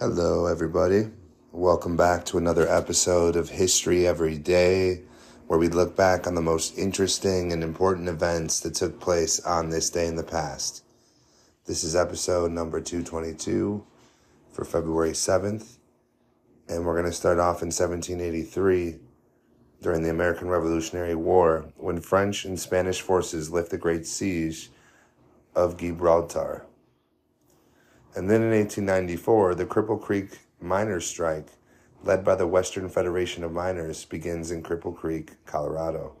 Hello, everybody. Welcome back to another episode of History Every Day, where we look back on the most interesting and important events that took place on this day in the past. This is episode number 222 for February 7th, and we're going to start off in 1783 during the American Revolutionary War when French and Spanish forces lift the Great Siege of Gibraltar. And then in 1894, the Cripple Creek miners' strike, led by the Western Federation of Miners, begins in Cripple Creek, Colorado.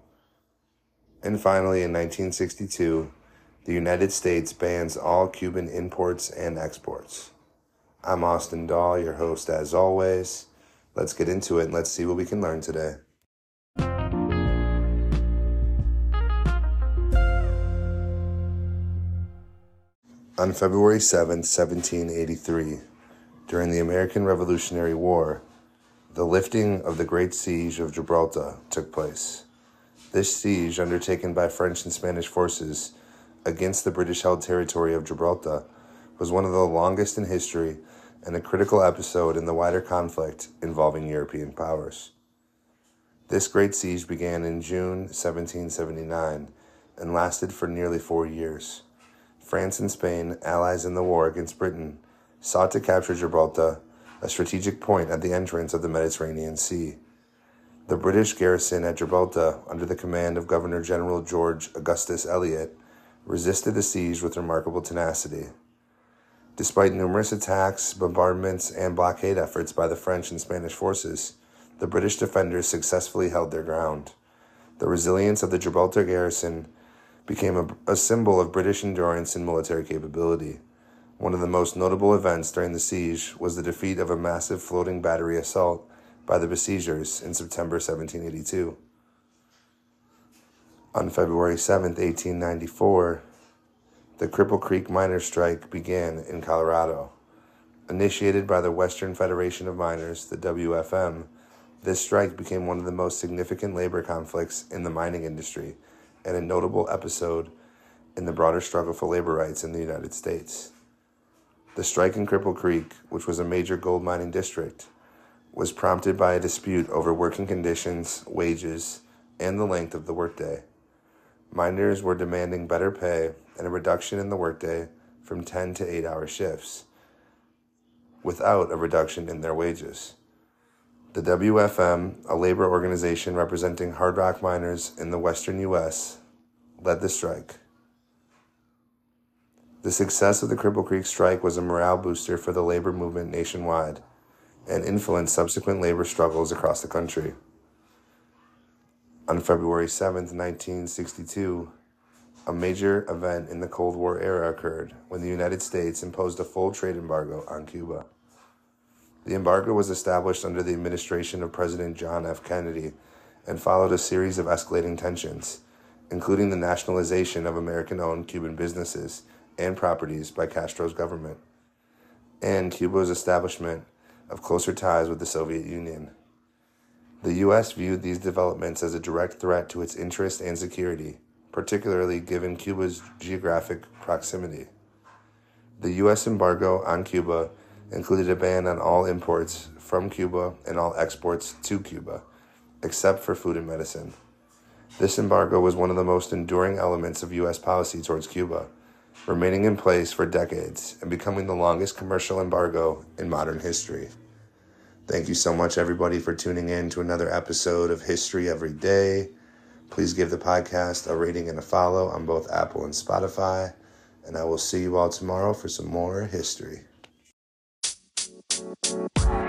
And finally, in 1962, the United States bans all Cuban imports and exports. I'm Austin Dahl, your host as always. Let's get into it and let's see what we can learn today. On February 7, 1783, during the American Revolutionary War, the lifting of the Great Siege of Gibraltar took place. This siege, undertaken by French and Spanish forces against the British held territory of Gibraltar, was one of the longest in history and a critical episode in the wider conflict involving European powers. This great siege began in June 1779 and lasted for nearly four years. France and Spain, allies in the war against Britain, sought to capture Gibraltar, a strategic point at the entrance of the Mediterranean Sea. The British garrison at Gibraltar, under the command of Governor General George Augustus Eliott, resisted the siege with remarkable tenacity. Despite numerous attacks, bombardments, and blockade efforts by the French and Spanish forces, the British defenders successfully held their ground. The resilience of the Gibraltar garrison became a, a, symbol of British endurance and military capability. One of the most notable events during the siege was the defeat of a massive floating battery assault by the besiegers in September 1782. On February 7, 1894, the Cripple Creek miners' strike began in Colorado. Initiated by the Western Federation of Miners, the WFM, this strike became one of the most significant labor conflicts in the mining industry and a notable episode in the broader struggle for labor rights in the United States. The strike in Cripple Creek, which was a major gold mining district, was prompted by a dispute over working conditions, wages, and the length of the workday. Miners were demanding better pay and a reduction in the workday from 10 to 8 hour shifts, without a reduction in their wages. The WFM, a labor organization representing hard rock miners in the western U.S., led the strike. The success of the Cripple Creek strike was a morale booster for the labor movement nationwide and influenced subsequent labor struggles across the country. On February 7, 1962, a major event in the Cold War era occurred when the United States imposed a full trade embargo on Cuba. The embargo was established under the administration of President John F. Kennedy and followed a series of escalating tensions, including the nationalization of American owned Cuban businesses and properties by Castro's government, and Cuba's establishment of closer ties with the Soviet Union. The U.S. viewed these developments as a direct threat to its interests and security, particularly given Cuba's geographic proximity. The U.S. embargo on Cuba included a ban on all imports from Cuba and all exports to Cuba, except for food and medicine. This embargo was one of the most enduring elements of U.S. policy towards Cuba, remaining in place for decades and becoming the longest commercial embargo in modern history. Thank you so much, everybody, for tuning in to another episode of History Every Day. Please give the podcast a rating and a follow on both Apple and Spotify. And I will see you all tomorrow for some more history. You.